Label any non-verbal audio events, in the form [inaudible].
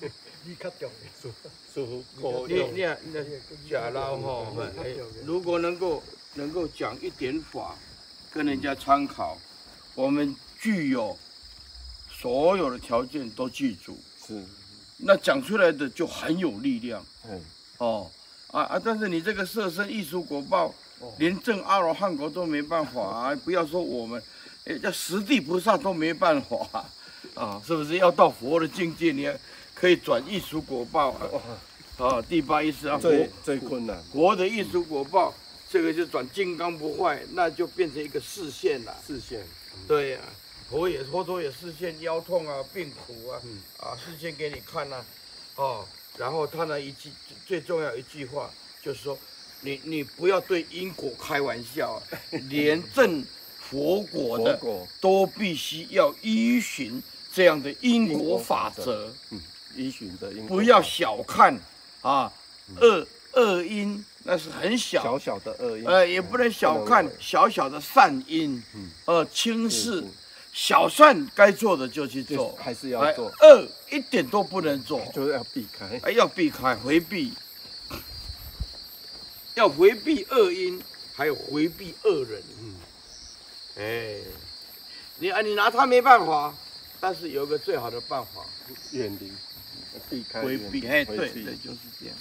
[laughs] 你较重的，舒服。你你那假捞哈，如果能够能够讲一点法，跟人家参考，我们具有所有的条件都具足，是，那讲出来的就很有力量。嗯，哦，啊啊，但是你这个色身艺术果报，连正阿罗汉果都没办法啊！不要说我们，哎，这十地菩萨都没办法啊！是不是要到佛的境界，你还可以转艺术果报啊？啊，第八意思啊，最最困难，佛的艺术果报，这个就转金刚不坏，那就变成一个视线了。视线，对呀、啊，佛也佛陀也视线腰痛啊、病苦啊，啊视线给你看呐、啊，哦，然后他那一句最重要一句话就是说。你你不要对因果开玩笑啊！[laughs] 连证佛果的都必须要依循这样的因果法则。嗯，依循的因果。不要小看啊，恶恶因那是很小小小的恶因。呃，也不能小看小小的善因。嗯。呃，轻视小善该做的就去做，还是要做。恶一点都不能做，就是要避开。哎，要避开，回避。要回避恶因，还有回避恶人。嗯，哎，你啊，你拿他没办法，但是有一个最好的办法，远离，避开，回避。哎，对对，就是这样。